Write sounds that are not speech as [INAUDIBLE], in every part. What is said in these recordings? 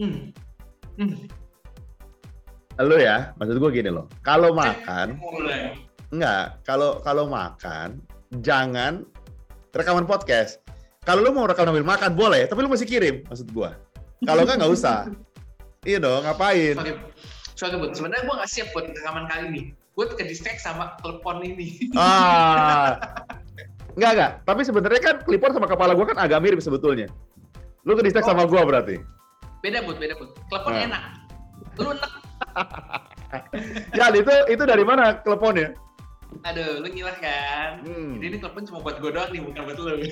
Hmm. Hmm. Lo ya, maksud gue gini loh. Kalau makan, Mulai. enggak. Kalau kalau makan, jangan rekaman podcast. Kalau lu mau rekam sambil makan boleh, tapi lu masih kirim, maksud gua. Kalau enggak nggak usah. [LAUGHS] Iya dong, ngapain? Sorry, sorry. Sebenarnya gue nggak siap buat rekaman kali ini. Gue ke distract sama telepon ini. Ah, [LAUGHS] enggak enggak. Tapi sebenarnya kan klipor sama kepala gua kan agak mirip sebetulnya. Lu ke distract sama gua berarti. Beda Bud, beda Bud. Telepon Ah. enak. Lu enak. [LAUGHS] Ya, itu itu dari mana teleponnya? Aduh, lu ngiler kan? Hmm. Jadi ini telepon cuma buat gue doang nih, bukan buat lu.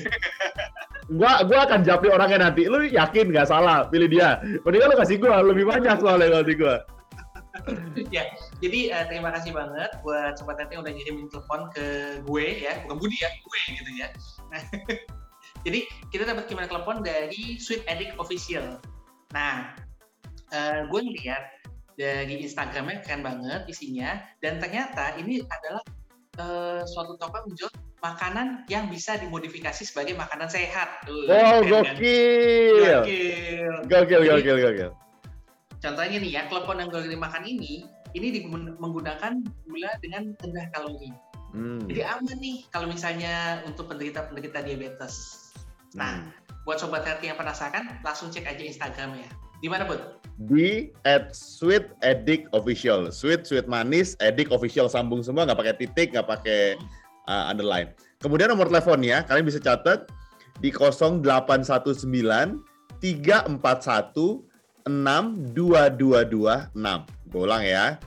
[LAUGHS] Gua gua akan japri orangnya nanti. Lu yakin nggak salah pilih dia? Mendingan lu kasih gua lebih banyak soalnya kasih gua. [LAUGHS] ya, jadi eh, terima kasih banget buat sobat yang udah ngirimin telepon ke gue ya, bukan Budi ya, gue gitu ya. Nah, jadi kita dapat gimana telepon dari Sweet Addict Official. Nah, eh, gue ngeliat dari Instagramnya keren banget isinya, dan ternyata ini adalah eh, suatu toko menjual makanan yang bisa dimodifikasi sebagai makanan sehat. Tuh, Wow, keren kan? gokil. Gokil. Gokil, gokil, gokil. Contohnya nih ya, telepon yang gue makan ini, ini menggunakan gula dengan rendah kalori. Hmm. Jadi aman nih kalau misalnya untuk penderita-penderita diabetes. Nah, Hmm. Buat sobat healthy yang penasaran, langsung cek aja Instagramnya. Di mana, Bud? di at sweet addict official. Sweet sweet manis addict official. Sambung semua nggak pakai titik nggak pakai uh, underline. Kemudian nomor teleponnya kalian bisa catat di 0819 341 62226 gue ulang ya.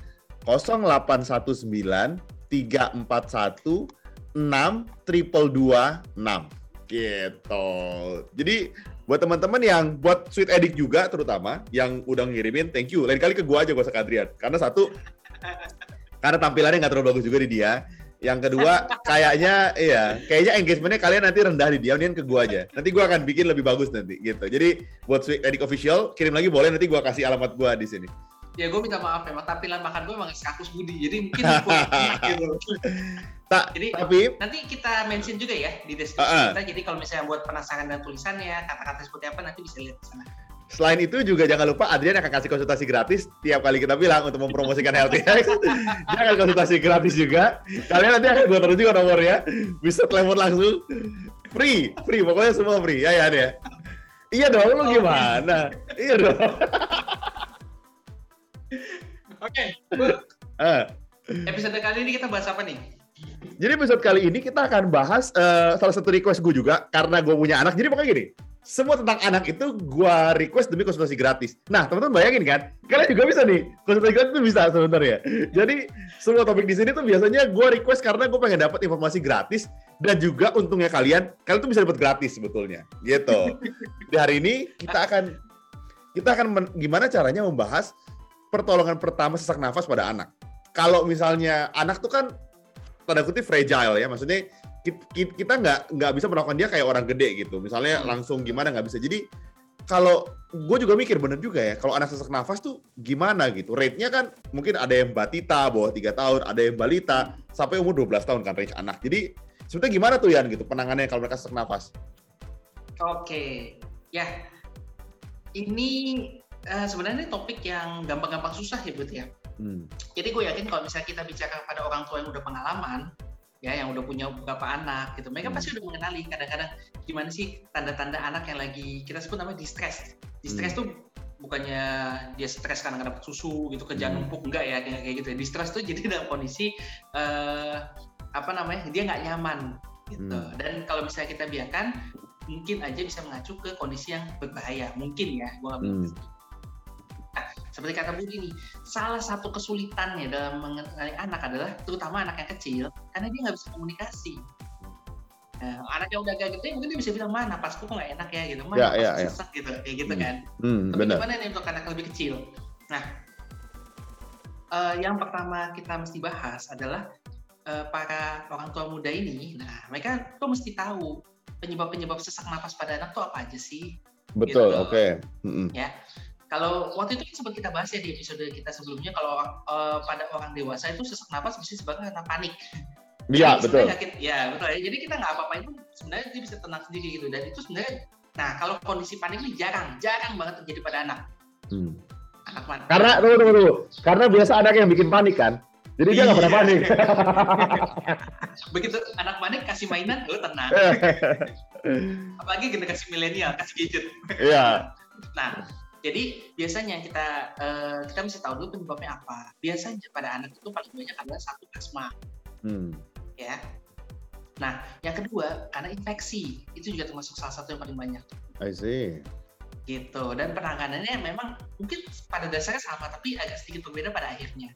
0819 341 6 triple 26 gitu. Jadi buat teman-teman yang buat sweet edit juga terutama yang udah ngirimin thank you. Lain kali ke gua aja gua Adrian. Karena satu karena tampilannya nggak terlalu bagus juga di dia. Yang kedua kayaknya iya kayaknya engagementnya kalian nanti rendah di dia mendingan ke gua aja. Nanti gua akan bikin lebih bagus nanti gitu. Jadi buat sweet edit official kirim lagi boleh nanti gua kasih alamat gua di sini Ya gue minta maaf memang tampilan makan gue emang kakus Budi, jadi mungkin [LAUGHS] gitu. tak Jadi- tapi Nanti kita mention juga ya di deskripsi Ah, ah. kita. Jadi kalau misalnya buat penasaran dan tulisannya, kata-kata seperti apa nanti bisa lihat di sana. Selain itu juga jangan lupa Adrian akan kasih konsultasi gratis tiap kali kita bilang untuk mempromosikan Healthy X. [LAUGHS] Dia akan konsultasi gratis juga. Kalian nanti akan gue taruh juga nomornya. Bisa telepon langsung. Free, free. Pokoknya semua free. Ya ya ya. Iya dong, lu gimana? Iya dong. [LAUGHS] Oke, Bud, [LAUGHS] Eh, episode kali ini kita bahas apa nih? Jadi episode kali ini kita akan bahas eh, salah satu request gue juga karena gue punya anak. Jadi makanya gini, semua tentang anak itu gue request demi konsultasi gratis. Nah teman-teman bayangin kan, kalian juga bisa nih konsultasi gratis itu bisa sebenarnya. Jadi semua topik di sini tuh biasanya gue request karena gue pengen dapat informasi gratis dan juga untungnya kalian, kalian tuh bisa dapat gratis sebetulnya. Gitu. Di hari ini kita akan kita akan gimana caranya membahas pertolongan pertama sesak nafas pada anak. Kalau misalnya anak tuh kan tanda kutip fragile ya, maksudnya ki- ki- kita nggak nggak bisa melakukan dia kayak orang gede gitu. Misalnya Hmm. langsung gimana nggak bisa. Jadi kalau gue juga mikir bener juga ya, kalau anak sesak nafas tuh gimana gitu. Rate-nya kan mungkin ada yang batita bawah 3 tahun, ada yang balita sampai umur 12 tahun kan range anak. Jadi sebetulnya gimana tuh Yan gitu penanganannya kalau mereka sesak nafas? Oke, ya. Ini eh, sebenarnya topik yang gampang-gampang susah ya, Bud ya. Hmm. Jadi gue yakin kalau misalnya kita bicara pada orang tua yang udah pengalaman, ya yang udah punya beberapa anak gitu, mereka Hmm. pasti udah mengenali kadang-kadang gimana sih tanda-tanda anak yang lagi kita sebut namanya distress. Distress Hmm. tuh bukannya dia stres karena nggak dapat susu gitu, kerjaan Hmm. numpuk enggak ya kayak gitu. Distress tuh jadi dalam kondisi eh, apa namanya dia nggak nyaman gitu. Hmm. Dan kalau misalnya kita biarkan, mungkin aja bisa mengacu ke kondisi yang berbahaya. Mungkin ya, gue nggak Hmm. Seperti kata Budi nih, salah satu kesulitannya dalam mengenali anak adalah terutama anak yang kecil, karena dia nggak bisa komunikasi. Nah, anak yang udah agak gede mungkin dia bisa bilang mana napasku kok nggak enak ya gitu, mana Ya, napasku ya, ya. sesak gitu, kayak gitu Hmm. kan. Hmm, Tapi gimana nih untuk anak yang lebih kecil? Nah, eh, yang pertama kita mesti bahas adalah eh, para orang tua muda ini. Nah, mereka tuh mesti tahu penyebab-penyebab sesak napas pada anak tuh apa aja sih? Betul, gitu. oke. Hmm. Kalau waktu itu kan sempat kita bahas ya di episode kita sebelumnya kalau eh, pada orang dewasa itu sesak napas bisa disebabkan karena panik. Iya, betul. yakin- ya betul. Jadi kita nggak apa-apa itu sebenarnya dia bisa tenang sendiri gitu dan itu sebenarnya nah kalau kondisi panik ini jarang, jarang banget terjadi pada anak. Hmm. Anak mana? Karena tunggu tunggu tunggu. Karena biasa anak yang bikin panik kan. Jadi dia nggak pernah Iya. panik. [LAUGHS] Begitu anak panik kasih mainan, lo tenang. [LAUGHS] Apalagi generasi milenial kasih gadget. Iya. Nah, jadi biasanya kita eh, kita mesti tahu dulu penyebabnya apa. Biasanya pada anak itu paling banyak adalah satu asma, Hmm. ya. Nah, yang kedua karena infeksi itu juga termasuk salah satu yang paling banyak I see. gitu. Dan penanganannya memang mungkin pada dasarnya sama tapi agak sedikit berbeda pada akhirnya.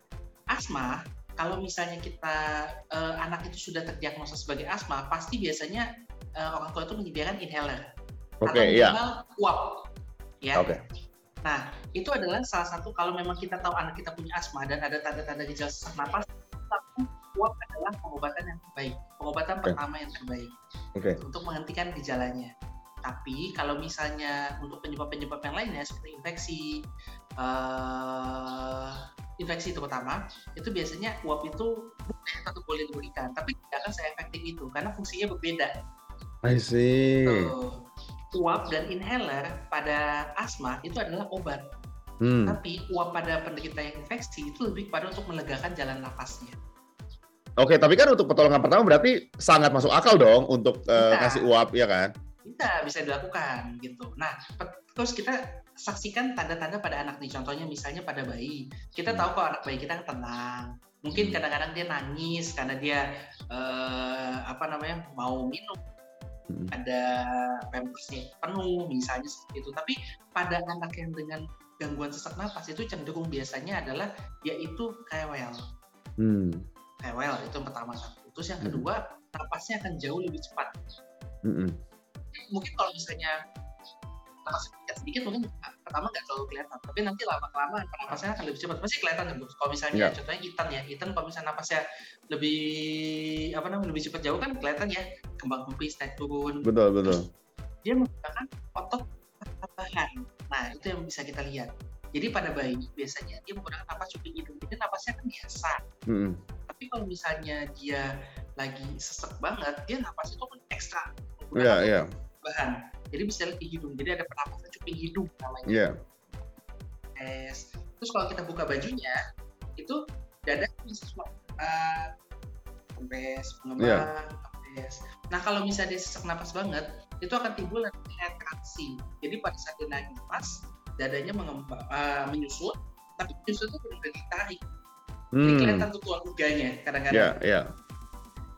Asma kalau misalnya kita eh, anak itu sudah terdiagnosa sebagai asma, pasti biasanya eh, orang tua itu menyediakan inhaler Oke, atau iya. minimal uap. Ya. Oke. Nah, itu adalah salah satu kalau memang kita tahu anak kita punya asma dan ada tanda-tanda gejala sesak napas, uap adalah pengobatan yang terbaik, pengobatan Oke. pertama yang terbaik Oke. untuk menghentikan gejalanya. Tapi kalau misalnya untuk penyebab-penyebab yang lainnya seperti infeksi, eh, infeksi terutama, itu biasanya uap itu boleh atau boleh diberikan, tapi tidak akan se-efektif itu karena fungsinya berbeda. I see. Tuh. Uap dan inhaler pada asma itu adalah obat. Hmm. Tapi uap pada penderita yang infeksi itu lebih pada untuk melegakan jalan napasnya. Oke, tapi kan untuk pertolongan pertama berarti sangat masuk akal dong untuk Iya. kasih uap, ya kan? Bisa bisa dilakukan gitu. Nah, terus kita saksikan tanda-tanda pada anak nih. Contohnya misalnya pada bayi. Kita Hmm. tahu kok anak bayi kita tenang. Mungkin Hmm. kadang-kadang dia nangis karena dia eh, apa namanya mau minum Hmm. ada pampersnya penuh misalnya seperti itu. Tapi pada anak yang dengan gangguan sesak napas itu cenderung biasanya adalah yaitu kewel. Hmm. Kewel itu yang pertama satu. Terus yang Hmm. kedua napasnya akan jauh lebih cepat. Mm-mm. Mungkin kalau misalnya napas sedikit mungkin pertama nggak terlalu kelihatan, tapi nanti lama kelamaan napasnya akan lebih cepat. Pasti kelihatan kan, Bos? Kalau misalnya Iya. contohnya Ethan ya, Ethan kalau misalnya napasnya lebih apa namanya lebih cepat jauh kan kelihatan ya kembang kempis naik turun. Betul, betul. Dia menggunakan otot tambahan. Nah itu yang bisa kita lihat. Jadi pada bayi biasanya dia menggunakan napas cuping hidung, jadi napasnya kan biasa. Mm-mm. Tapi kalau misalnya dia lagi sesek banget, dia napas itu ekstra. Iya, menggunakan iya, bahan. Jadi bisa di hidung. Jadi ada pernapasan cuping hidung namanya. iya. Yes. Terus kalau kita buka bajunya, itu dada bisa semua uh, kempes, pengembang, kempes. Nah kalau misalnya dia sesak napas banget, itu akan timbul retraksi. Jadi pada saat dia naik napas, dadanya mengembang, uh, menyusut, tapi menyusut itu benar-benar ditarik. Jadi Hmm. kelihatan tuh tulang kadang-kadang. Iya, iya.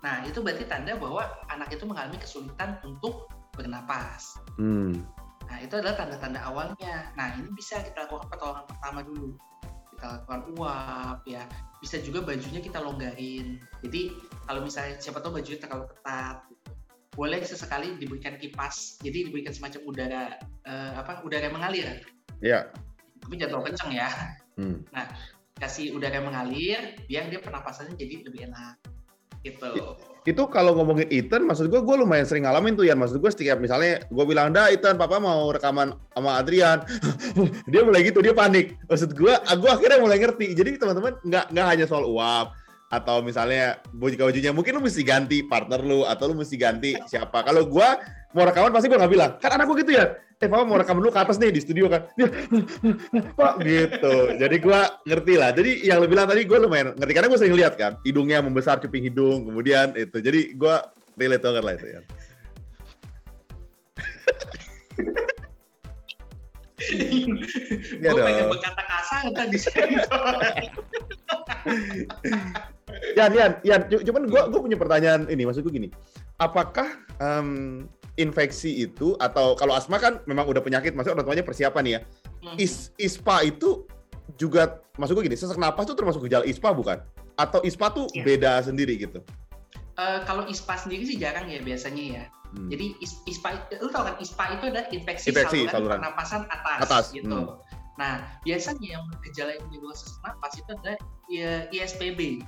Nah itu berarti tanda bahwa anak itu mengalami kesulitan untuk bernapas. Hmm. Nah, itu adalah tanda-tanda awalnya. Nah, ini bisa kita lakukan pertolongan pertama dulu. Kita lakukan uap, ya. Bisa juga bajunya kita longgarin. Jadi, kalau misalnya siapa tahu bajunya terlalu ketat, gitu. boleh sesekali diberikan kipas. Jadi diberikan semacam udara eh, apa? Udara yang mengalir. Iya. Tapi jangan terlalu kenceng ya. Hmm. Kasih udara yang mengalir biar dia pernapasannya jadi lebih enak. Gitu. Itu kalau ngomongin Ethan, maksud gue, gue lumayan sering ngalamin tuh ya. Maksud gue setiap misalnya gue bilang, dah Ethan, papa mau rekaman sama Adrian. [LAUGHS] dia mulai gitu, dia panik. Maksud gue, gue akhirnya mulai ngerti. Jadi teman-teman nggak nggak hanya soal uap atau misalnya baju bajunya mungkin lu mesti ganti partner lu atau lu mesti ganti siapa. Kalau gue mau rekaman pasti gue nggak bilang kan anak gue gitu ya. Eh papa mau rekam dulu ke atas nih di studio kan. [LAUGHS] Pak gitu. Jadi gue ngerti lah. Jadi yang lu bilang tadi gue lumayan ngerti. Karena gue sering lihat kan hidungnya membesar cuping hidung kemudian itu. Jadi gue relate banget lah itu ya gue pengen berkata kasar tadi. [LAUGHS] Yan, Yan, Yan, cu- cuman gue gue punya pertanyaan ini, maksud gue gini, apakah em, infeksi itu atau kalau asma kan memang udah penyakit, maksudnya orang tuanya persiapan ya, Hmm. Is, ISPA itu juga, maksud gue gini, sesak napas itu termasuk gejala ISPA bukan? Atau ISPA tuh Iya. beda sendiri gitu? Eh, kalau ISPA sendiri sih jarang ya biasanya ya. Hmm. Jadi is- ISPA, lu tau kan ISPA itu adalah infeksi, Infeksi saluran, saluran. pernapasan atas, Atas, gitu. hmm. Nah, biasanya yang gejala yang menimbulkan sesak napas itu adalah ya, ISPB.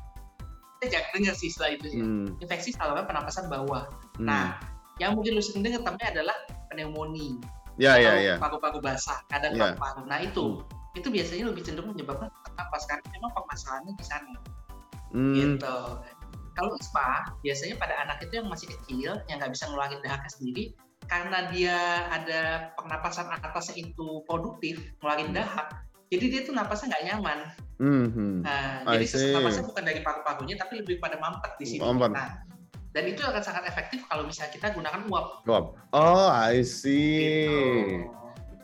Kita jangan dengar sih istilah itu ya. Hmm. Infeksi saluran pernapasan bawah. Hmm. Nah, yang mungkin lu sering dengar adalah pneumonia ya, ya, atau ya. paru-paru basah, kadang Ya. paru-paru. Nah itu, itu biasanya lebih cenderung menyebabkan sesak napas karena memang permasalahannya di sana Hmm. gitu. Kalau ISPA biasanya pada anak itu yang masih kecil yang nggak bisa ngeluarin dahaknya sendiri karena dia ada pernapasan atasnya itu produktif, ngeluarin dahak, jadi dia tuh napasnya nggak nyaman. Mhm. Nah, I jadi sesak napasnya bukan dari paru-parunya, tapi lebih pada mampet di sini. Mampet. Nah, dan itu akan sangat efektif kalau misalnya kita gunakan uap. Uap. Oh, I see. Gitu.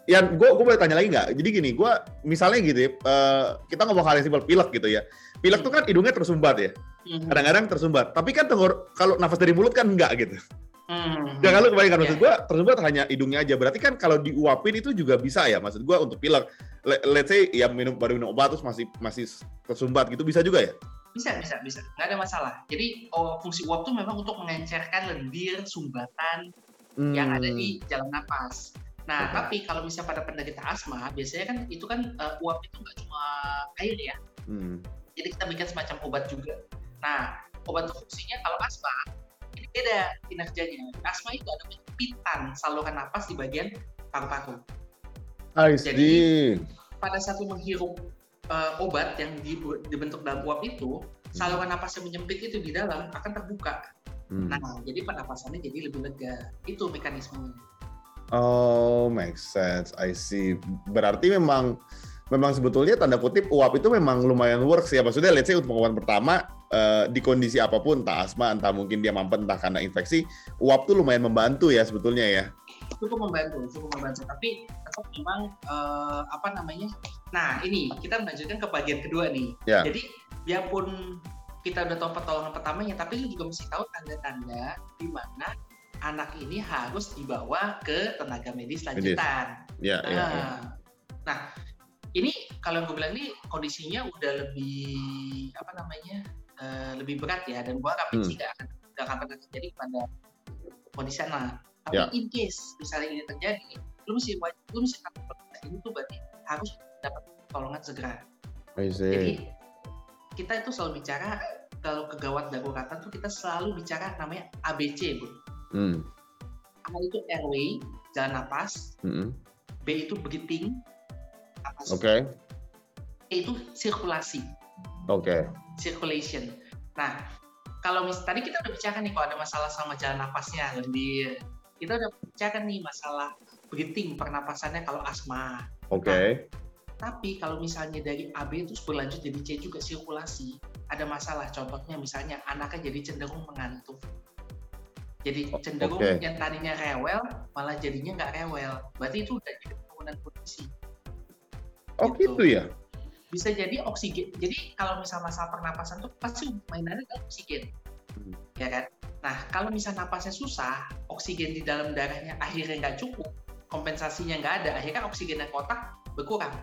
Yan, gue gue boleh tanya lagi nggak? Jadi gini, gue misalnya gitu ya, eh, kita ngomong hal yang simpel, pilek gitu ya. Pilek tuh kan hidungnya tersumbat ya, Mhm. kadang-kadang tersumbat. Tapi kan tenggor, kalau nafas dari mulut kan enggak gitu. Mhm. Jangan lu kebayangkan maksud Iya. gue tersumbat hanya hidungnya aja. Berarti kan kalau diuapin itu juga bisa ya, maksud gue untuk pilek. Le- let's say ya minum baru minum obat terus masih masih tersumbat gitu bisa juga ya? Bisa, bisa, bisa. Nggak ada masalah. Jadi oh, fungsi uap tuh memang untuk mengencerkan lendir, sumbatan yang ada di jalan napas. Nah, Oke. tapi kalau misalnya pada penderita asma, biasanya kan itu kan eh, uap itu nggak cuma air ya. Hmm. Jadi kita bikin semacam obat juga. Nah, obat fungsinya kalau asma, ini beda kinerjanya. Asma itu ada penyempitan saluran napas di bagian paru-paru. Jadi. Pada saat lu menghirup eh, obat yang di- dibentuk dalam uap itu, saluran napas yang menyempit itu di dalam akan terbuka. Hmm. Nah, jadi pernapasannya jadi lebih lega. Itu mekanismenya. Oh, make sense. I see. Berarti memang memang sebetulnya tanda kutip uap itu memang lumayan works ya. Maksudnya let's say untuk pengobatan pertama eh, di kondisi apa pun, entah asma, entah mungkin dia mampet, entah karena infeksi, uap tuh lumayan membantu ya sebetulnya ya. Cukup membantu, cukup membantu. Tapi tetap memang eh, apa namanya? Nah, ini kita melanjutkan ke bagian kedua nih. Ya. Jadi biarpun kita udah tahu pertolongan pertamanya, tapi lu juga mesti tahu tanda-tanda di mana anak ini harus dibawa ke tenaga medis lanjutan. Ya, ya, ya. Nah, nah, ini kalau gue bilang ini kondisinya udah lebih apa namanya eh, lebih berat ya dan gua harap Hmm. sih gak akan gak akan pernah terjadi pada kondisi sana. Tapi Ya. in case misalnya ini terjadi, lu mesti wajib, lu mesti ini tuh berarti harus dapat pertolongan segera. Jadi kita itu selalu bicara kalau kegawat daruratan tuh kita selalu bicara namanya ABC, Bu. Hmm. A itu airway, jalan napas, hmm. B itu breathing. Oke. E itu sirkulasi, Oke. circulation. Nah, kalau mis tadi kita udah bicara nih kalau ada masalah sama jalan napasnya, lendir. Kita udah bicara nih masalah breathing, pernapasannya kalau asma. Oke. Tapi kalau misalnya dari AB terus berlanjut jadi C juga sirkulasi, ada masalah. Contohnya misalnya anaknya jadi cenderung mengantuk. Jadi cenderung oke. yang tadinya rewel, malah jadinya nggak rewel. Berarti itu udah jadi penurunan kondisi. Oh Gitu. gitu ya. Bisa jadi oksigen. Jadi kalau misal masalah pernapasan tuh pasti mainannya adalah oksigen. Hmm. Ya kan? Nah, kalau misal napasnya susah, oksigen di dalam darahnya akhirnya nggak cukup, kompensasinya nggak ada, akhirnya oksigennya ke otak berkurang.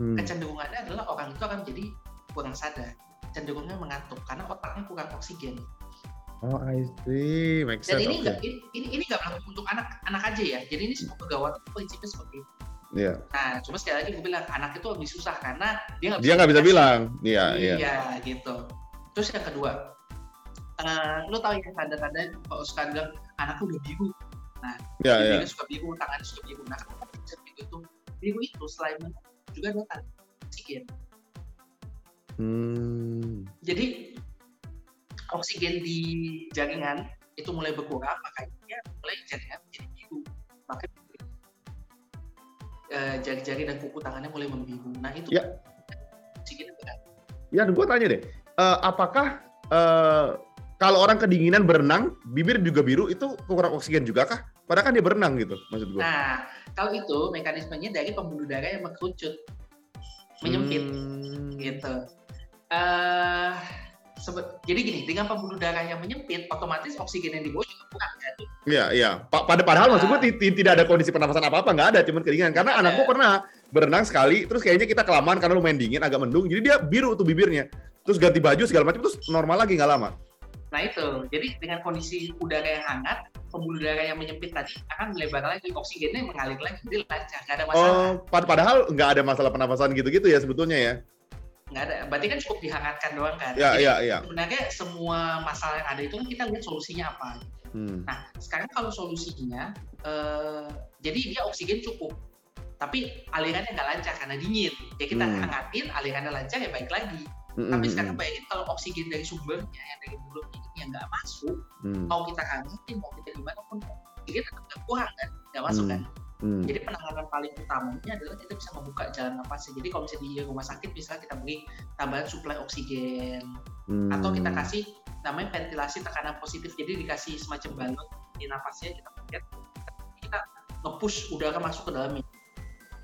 Hmm. kecenderungannya adalah orang itu akan jadi kurang sadar cenderungnya mengantuk karena otaknya kurang oksigen Oh I see. Make dan sense. ini Oke. nggak ini ini ini nggak berlaku untuk anak anak aja ya jadi ini semua pegawai itu prinsipnya seperti itu Iya. nah cuma sekali lagi gue bilang anak itu lebih susah karena dia nggak Dia nggak bisa bilang. Iya, iya. iya gitu terus yang kedua eh lo tahu ya tanda-tanda kalau suka bilang anakku udah biru Iya, iya. bibirnya suka biru tangannya suka biru nah kenapa bisa biru itu biru itu selain juga ada tanda oksigen Hmm. Jadi oksigen di jaringan itu mulai berkurang, makanya mulai jaringan menjadi biru. Makanya jari-jari dan kuku tangannya mulai membiru. Nah itu Ya. oksigennya. Ya, gue tanya deh, eh, apakah eh, kalau orang kedinginan berenang, bibir juga biru, itu kurang oksigen juga kah? Padahal kan dia berenang gitu, maksud gue. Nah kalau itu mekanismenya dari pembuluh darah yang mengkerucut, menyempit Hmm. gitu. eh sebe- jadi gini, dengan pembuluh darah yang menyempit, otomatis oksigen yang dibawa juga kurang kan? Iya, iya. Pa- Pada padahal maksud gue Ah. ti- ti- tidak ada kondisi pernafasan apa-apa, nggak ada, cuman kedinginan. Karena Nggak anak gue ada. pernah berenang sekali, terus kayaknya kita kelamaan karena lumayan dingin, agak mendung, jadi dia biru tuh bibirnya. Terus ganti baju segala macam, terus normal lagi nggak lama. Nah itu, jadi dengan kondisi udara yang hangat, pembuluh darah yang menyempit tadi akan melebar lagi, oksigennya mengalir lagi, jadi lancar, nggak ada masalah. Oh, pad- padahal nggak ada masalah pernafasan gitu-gitu ya sebetulnya ya. Nggak ada, berarti kan cukup dihangatkan doang kan. Ya, Jadi iya, iya. sebenarnya semua masalah yang ada itu kan kita lihat solusinya apa. Hmm. Nah sekarang kalau solusinya, eh, jadi dia oksigen cukup, tapi alirannya nggak lancar karena dingin. Ya kita Hmm. hangatin, alirannya lancar ya baik lagi. Hmm, Tapi hmm, sekarang bayangin kalau oksigen dari sumbernya yang dari mulutnya ini yang nggak masuk, hmm. mau kita hangatin, mau kita gimana pun oksigen tetap nggak kurang kan, nggak masuk Hmm. kan. Hmm. Jadi penanganan paling utamanya adalah kita bisa membuka jalan nafasnya. Jadi kalau misalnya di rumah sakit misalnya kita beri tambahan suplai oksigen Hmm. atau kita kasih namanya ventilasi tekanan positif. Jadi dikasih semacam balon di nafasnya kita lihat kita nge-push udara masuk ke dalamnya.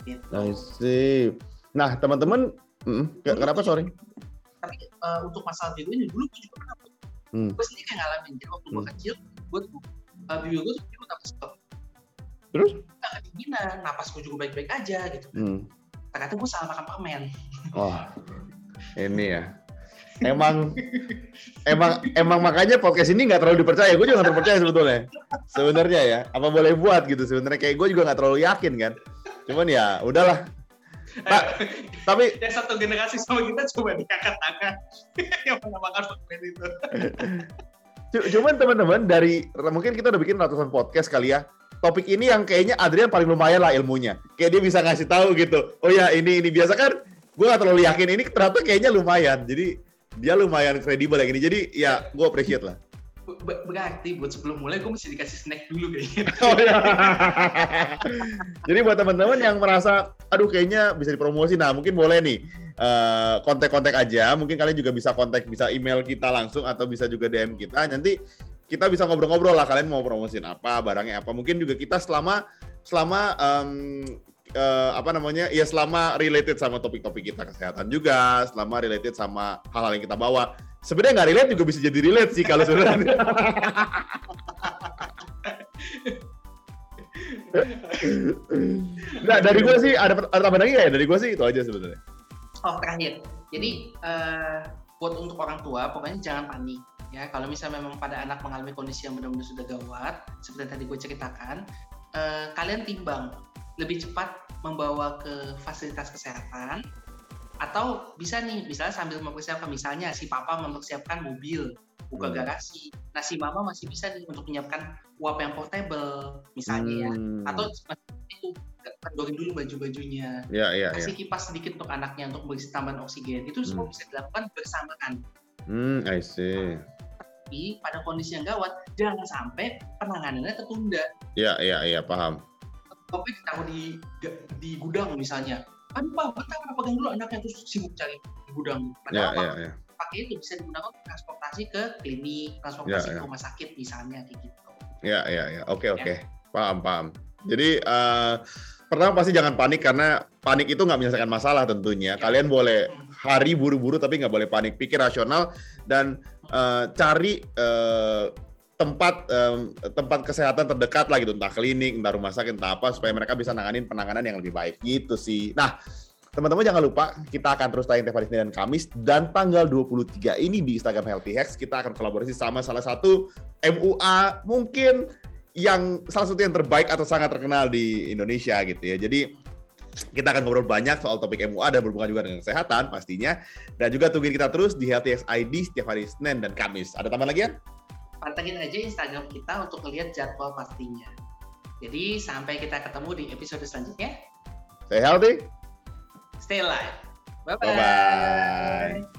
Gitu. See. Nah, teman-teman, mm, ke- kenapa sorry? Tapi eh, untuk masalah biru ini dulu gue juga pernah. Hmm. Gue sendiri kayak ngalamin. Jadi waktu gue Hmm. kecil, gue uh, biru gue tuh biru tapi stop. Terus? Kedinginan, napas gue juga baik-baik aja gitu. Hmm. Ternyata gue salah makan permen. Wah, ini ya. Emang, emang, emang makanya podcast ini nggak terlalu dipercaya. Gue juga nggak terlalu percaya sebetulnya. Sebenarnya ya, apa boleh buat gitu. Sebenarnya kayak gue juga nggak terlalu yakin kan. Cuman ya, udahlah. Pak, tapi [LAUGHS] yang satu generasi sama kita coba diangkat tangan [LAUGHS] yang pernah makan permen itu. cu- cuman teman-teman dari mungkin kita udah bikin ratusan podcast kali ya. Topik ini yang kayaknya Adrian paling lumayan lah ilmunya. Kayak dia bisa ngasih tahu gitu. Oh ya ini ini biasa kan. Gue nggak terlalu yakin ini ternyata kayaknya lumayan. Jadi dia lumayan kredibel yang ini. Jadi ya gue appreciate lah. Ber- Berarti buat sebelum mulai gue mesti dikasih snack dulu kayaknya. [LAUGHS] Oh, iya. Jadi buat teman-teman yang merasa, aduh kayaknya bisa dipromosi, nah mungkin boleh nih eh, kontak-kontak aja. Mungkin kalian juga bisa kontak, bisa email kita langsung atau bisa juga DM kita. Nanti kita bisa ngobrol-ngobrol lah. Kalian mau promosiin apa, barangnya apa. Mungkin juga kita selama selama em, eh, apa namanya, ya selama related sama topik-topik kita kesehatan juga, selama related sama hal-hal yang kita bawa. Sebenarnya nggak relate juga bisa jadi relate sih kalau sebenarnya. [LAUGHS] Nah, dari gue sih ada, ada tambahan lagi ya? Dari gue sih itu aja sebenarnya. Oh terakhir, jadi eh, buat untuk orang tua pokoknya jangan panik ya. Kalau misalnya memang pada anak mengalami kondisi yang benar-benar sudah gawat, seperti yang tadi gue ceritakan, eh, kalian timbang lebih cepat membawa ke fasilitas kesehatan atau bisa nih misalnya sambil mempersiapkan misalnya si papa mempersiapkan mobil buka Hmm. garasi nah si mama masih bisa nih untuk menyiapkan uap yang portable misalnya ya Hmm. atau itu kendorin dulu baju-bajunya ya ya ya. kasih kipas sedikit untuk anaknya untuk beri tambahan oksigen itu semua Hmm. bisa dilakukan bersamaan Hmm, I see. Tapi pada kondisi yang gawat jangan sampai penanganannya tertunda Ya ya ya paham. kopi ditaruh di di gudang misalnya aduh pak bentar kenapa pegang dulu anaknya terus sibuk cari di gudang Ya padahal apa ya ya. pakai itu bisa digunakan untuk transportasi ke klinik transportasi Ya, ya. ke rumah sakit misalnya kayak gitu Ya ya ya. Oke oke. Paham paham. Jadi eh, pertama pasti jangan panik karena panik itu nggak menyelesaikan masalah tentunya. Kalian boleh hari buru-buru tapi nggak boleh panik. Pikir rasional dan eh, cari eh, tempat em, tempat kesehatan terdekat lah gitu. Entah klinik entah rumah sakit entah apa supaya mereka bisa nanganin penanganan yang lebih baik gitu sih. Nah teman-teman jangan lupa kita akan terus tayang tiap hari Senin dan Kamis. Dan tanggal 23 ini di Instagram Healthy Hacks kita akan kolaborasi sama salah satu MUA mungkin yang salah satu yang terbaik atau sangat terkenal di Indonesia gitu ya. Jadi kita akan ngobrol banyak soal topik MUA dan berhubungan juga dengan kesehatan pastinya dan juga tungguin kita terus di Healthy ID setiap hari Senin dan Kamis ada tambahan lagi ya? pantengin aja Instagram kita untuk melihat jadwal pastinya jadi sampai kita ketemu di episode selanjutnya Stay healthy. stay alive bye Bye-bye.